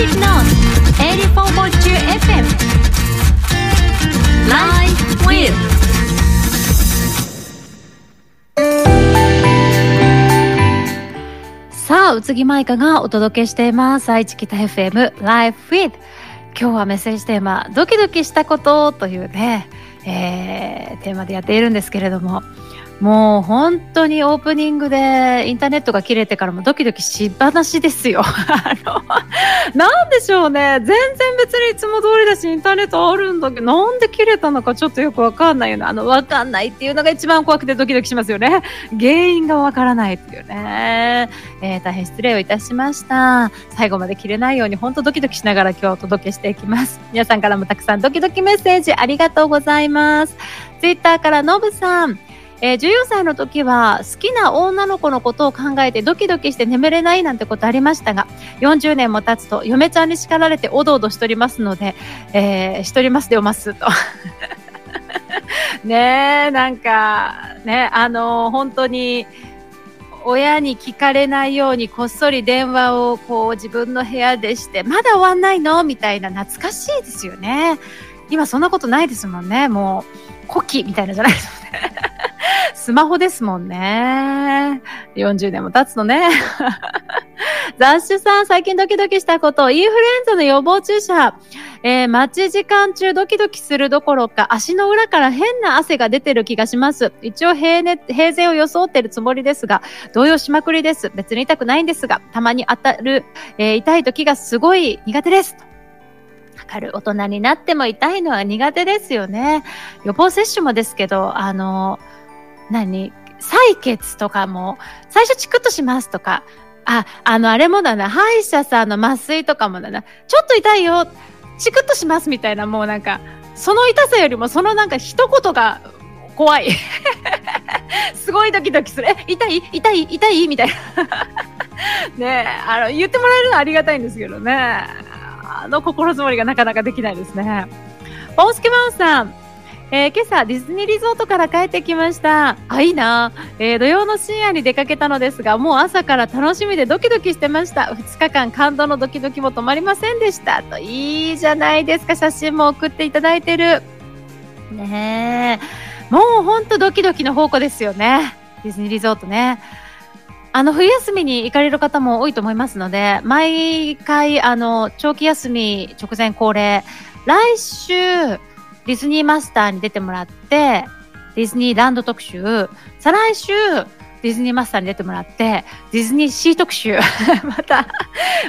Music Note 84.2 FM Live with さあ、宇津木舞香がお届けしています。愛知北 FM Live with 今日はメッセージテーマ、ドキドキしたことというね、えー、テーマでやっているんですけれども、もう本当にオープニングでインターネットが切れてからもドキドキしっぱなしですよ。あの、なんでしょうね。全然別にいつも通りだし、インターネットあるんだけど、なんで切れたのかちょっとよくわかんないよね。あの、わかんないっていうのが一番怖くてドキドキしますよね。原因がわからないっていうね。えー、大変失礼をいたしました。最後まで切れないように本当ドキドキしながら今日お届けしていきます。皆さんからもたくさんドキドキメッセージありがとうございます。ツイッターからのぶさん。えー、14歳の時は好きな女の子のことを考えてドキドキして眠れないなんてことありましたが40年も経つと嫁ちゃんに叱られておどおどしておりますので、えー、しておりますでおますと。ねえなんかねあのー、本当に親に聞かれないようにこっそり電話をこう自分の部屋でしてまだ終わんないのみたいな懐かしいですよね。今そんなことないですもんね。もう古希みたいなじゃないですもんね。スマホですもんね。40年も経つとね。雑種さん、最近ドキドキしたこと、インフルエンザの予防注射。えー、待ち時間中ドキドキするどころか、足の裏から変な汗が出てる気がします。一応平,、ね、平然を装ってるつもりですが、動揺しまくりです。別に痛くないんですが、たまに当たる、えー、痛い時がすごい苦手です。わかる。大人になっても痛いのは苦手ですよね。予防接種もですけど、あの何？採血とかも、最初チクッとしますとか、あ、あの、あれもだな、歯医者さんの麻酔とかもだな、ちょっと痛いよ、チクッとしますみたいな、もうなんか、その痛さよりもそのなんか一言が怖い。すごいドキドキする。え、痛い？痛い？痛い？みたいな。ねあの、言ってもらえるのはありがたいんですけどね。あの心づもりがなかなかできないですね。ポンスケマンさん、えー、今朝ディズニーリゾートから帰ってきました。あ、いいな。えー、土曜の深夜に出かけたのですが、もう朝から楽しみでドキドキしてました。2日間感動のドキドキも止まりませんでした。と、いいじゃないですか。写真も送っていただいてる。ねえ。もうほんとドキドキの宝庫ですよね。ディズニーリゾートね。あの、冬休みに行かれる方も多いと思いますので、毎回、あの、長期休み直前恒例、来週、ディズニーマスターに出てもらって、ディズニーランド特集、再来週、ディズニーマスターに出てもらって、ディズニーシー特集、また、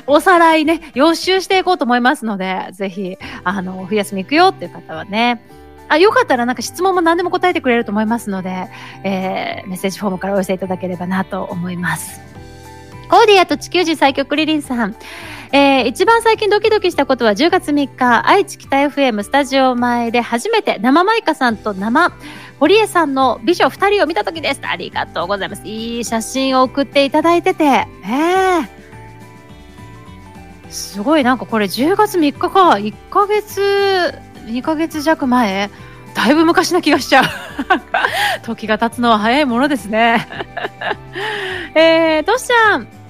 おさらいね、予習していこうと思いますので、ぜひ、あの、冬休み行くよっていう方はね、あ、よかったらなんか質問も何でも答えてくれると思いますので、えー、メッセージフォームからお寄せいただければなと思います。コーディアと地球人最強リリンさん。えー、一番最近ドキドキしたことは10月3日、愛知北 FM スタジオ前で初めて生マイカさんと生堀江さんの美女2人を見た時です。ありがとうございます。いい写真を送っていただいてて、えー、すごいなんかこれ10月3日か、1ヶ月、2ヶ月弱前だいぶ昔な気がしちゃう。時が経つのは早いものですね。えー、としちゃん。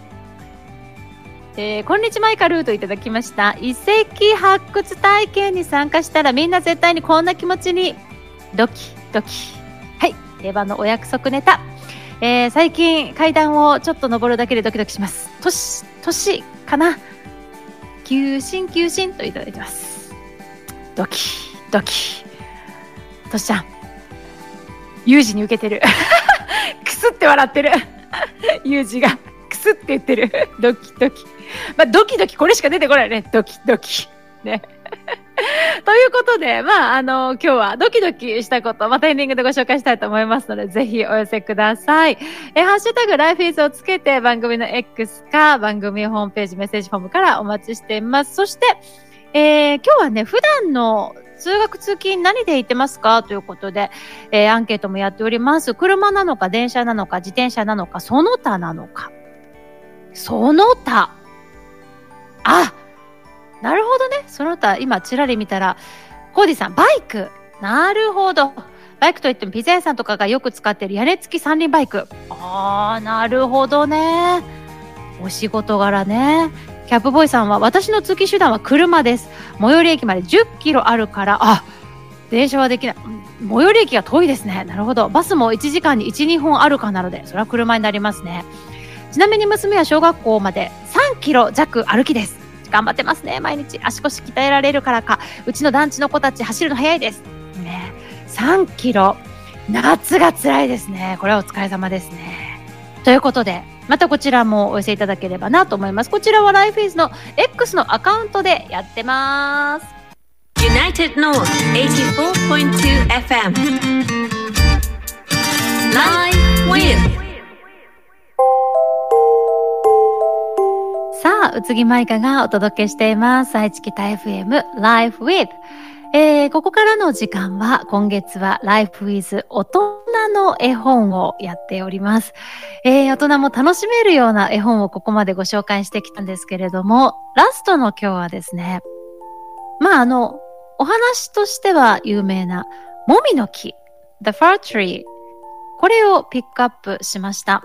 えー、こんにちマイカルーといただきました。遺跡発掘体験に参加したらみんな絶対にこんな気持ちにドキドキ。はい。定番のお約束ネタ。えー、最近階段をちょっと登るだけでドキドキします。年、年かな急進急進といただいてます。ドキ、ドキ。としちゃん。有事に受けてる。くすって笑ってる。有事が。くすって言ってる。ドキドキ。まあ、ドキドキ、これしか出てこないね。ドキドキ。ね。ということで、まあ、あの、今日はドキドキしたこと、またエンディングでご紹介したいと思いますので、ぜひお寄せください。え、ハッシュタグライフイズをつけて番組の X か番組ホームページメッセージフォームからお待ちしています。そして、えー、今日はね、普段の通学通勤何で行ってますか？ということで、えー、アンケートもやっております。車なのか、電車なのか、自転車なのか、その他なのか。その他。あなるほどね。その他、今、ちらり見たら、コーディさん、バイク。なるほど。バイクといっても、ピザ屋さんとかがよく使ってる屋根付き三輪バイク。あー、なるほどね。お仕事柄ね。キャップボーイさんは、私の通勤手段は車です。最寄り駅まで10キロあるから、あ、電車はできない。最寄り駅が遠いですね。なるほど。バスも1時間に1、2本あるかなので、それは車になりますね。ちなみに娘は小学校まで3キロ弱歩きです。頑張ってますね、毎日。足腰鍛えられるからか。うちの団地の子たち走るの早いです。ね、3キロ。夏が辛いですね。これはお疲れ様ですね。ということで、またこちらもお寄せいただければなと思います。こちらは Lifeis の X のアカウントでやってます。United North 84.2 FM 宇津木舞香がお届けしています。愛知北 FM Life with えー、ここからの時間は、今月は Life with 大人の絵本をやっております。えー、大人も楽しめるような絵本をここまでご紹介してきたんですけれども、ラストの今日はですね、まああの、お話としては有名な、もみの木、The Fir Tree これをピックアップしました。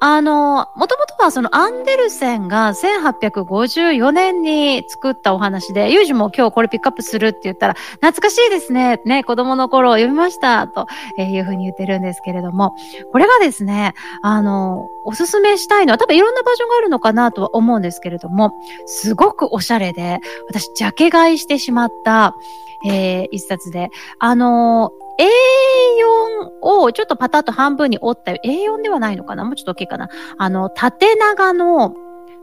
あの、もともとはそのアンデルセンが1854年に作ったお話で、ユージも今日これピックアップするって言ったら、懐かしいですね。ね、子供の頃読みました。というふうに言ってるんですけれども、これがですね、あの、おすすめしたいのは多分いろんなバージョンがあるのかなとは思うんですけれども、すごくおしゃれで、私、ジャケ買いしてしまった、えー、一冊で、あの A4 をちょっとパタッと半分に折った A4 ではないのかな？もうちょっと大きいかな？あの、縦長の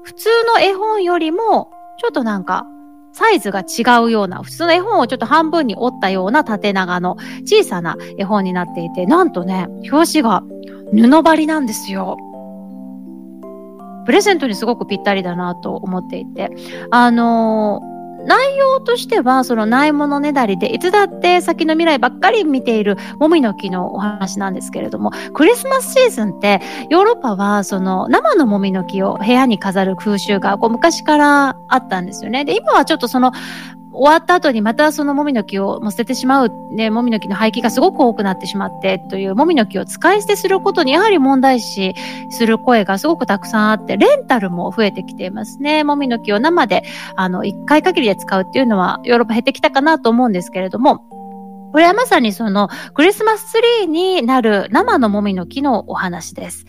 普通の絵本よりもちょっとなんかサイズが違うような、普通の絵本をちょっと半分に折ったような縦長の小さな絵本になっていて、なんとね、表紙が布張りなんですよ。プレゼントにすごくぴったりだなと思っていて、あのー内容としては、そのないものねだりで、いつだって先の未来ばっかり見ているもみの木のお話なんですけれども、クリスマスシーズンって、ヨーロッパはその生のもみの木を部屋に飾る風習がこう昔からあったんですよね。で、今はちょっとその終わった後にまたそのもみの木を捨ててしまう、ね、もみの木の廃棄がすごく多くなってしまってという、もみの木を使い捨てすることにやはり問題視する声がすごくたくさんあって、レンタルも増えてきていますね。もみの木を生で、あの、一回限りで使うっていうのはヨーロッパ減ってきたかなと思うんですけれども、これはまさにそのクリスマスツリーになる生のもみの木のお話です。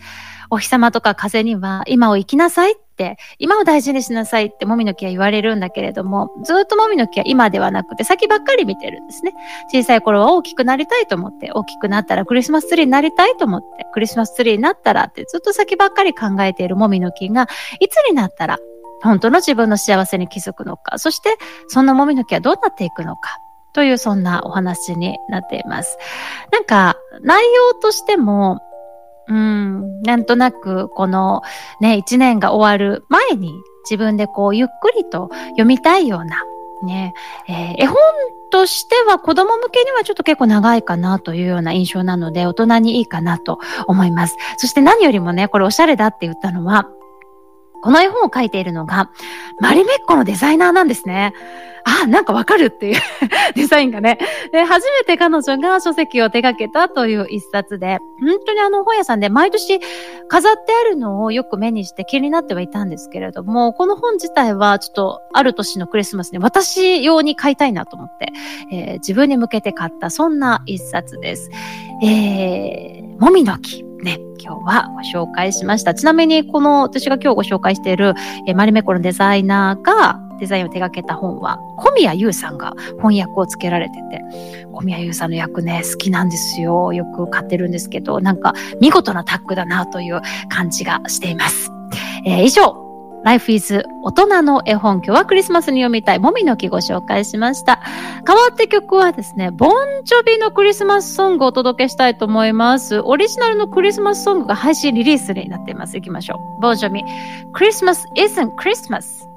お日様とか風には今を生きなさいって、今を大事にしなさいってもみの木は言われるんだけれども、ずっともみの木は今ではなくて先ばっかり見てるんですね。小さい頃は大きくなりたいと思って、大きくなったらクリスマスツリーになりたいと思って、クリスマスツリーになったらってずっと先ばっかり考えているもみの木が、いつになったら本当の自分の幸せに気づくのか、そしてそんなもみの木はどうなっていくのか、というそんなお話になっています。なんか、内容としても、うん、なんとなく、このね、一年が終わる前に自分でこう、ゆっくりと読みたいような、ね、えー、絵本としては子供向けにはちょっと結構長いかなというような印象なので、大人にいいかなと思います。そして何よりもね、これおしゃれだって言ったのは、この絵本を描いているのが、マリメッコのデザイナーなんですね。あ、なんかわかるっていう デザインがね。で、初めて彼女が書籍を手掛けたという一冊で、本当にあの本屋さんで毎年飾ってあるのをよく目にして気になってはいたんですけれども、この本自体はちょっとある年のクリスマスに私用に買いたいなと思って、えー、自分に向けて買ったそんな一冊です。えー、もみの木。ね、今日はご紹介しました。ちなみに、この私が今日ご紹介している、えー、マリメコのデザイナーが、デザインを手掛けた本は、小宮優さんが翻訳をつけられてて、小宮優さんの役ね、好きなんですよ。よく買ってるんですけど、なんか見事なタッグだなという感じがしています。えー、以上、Life is 大人の絵本。今日はクリスマスに読みたいもみの木ご紹介しました。変わって曲はですね、ボンジョビのクリスマスソングをお届けしたいと思います。オリジナルのクリスマスソングが配信リリースになっています。行きましょう。ボンジョビ、Christmas isn't Christmas。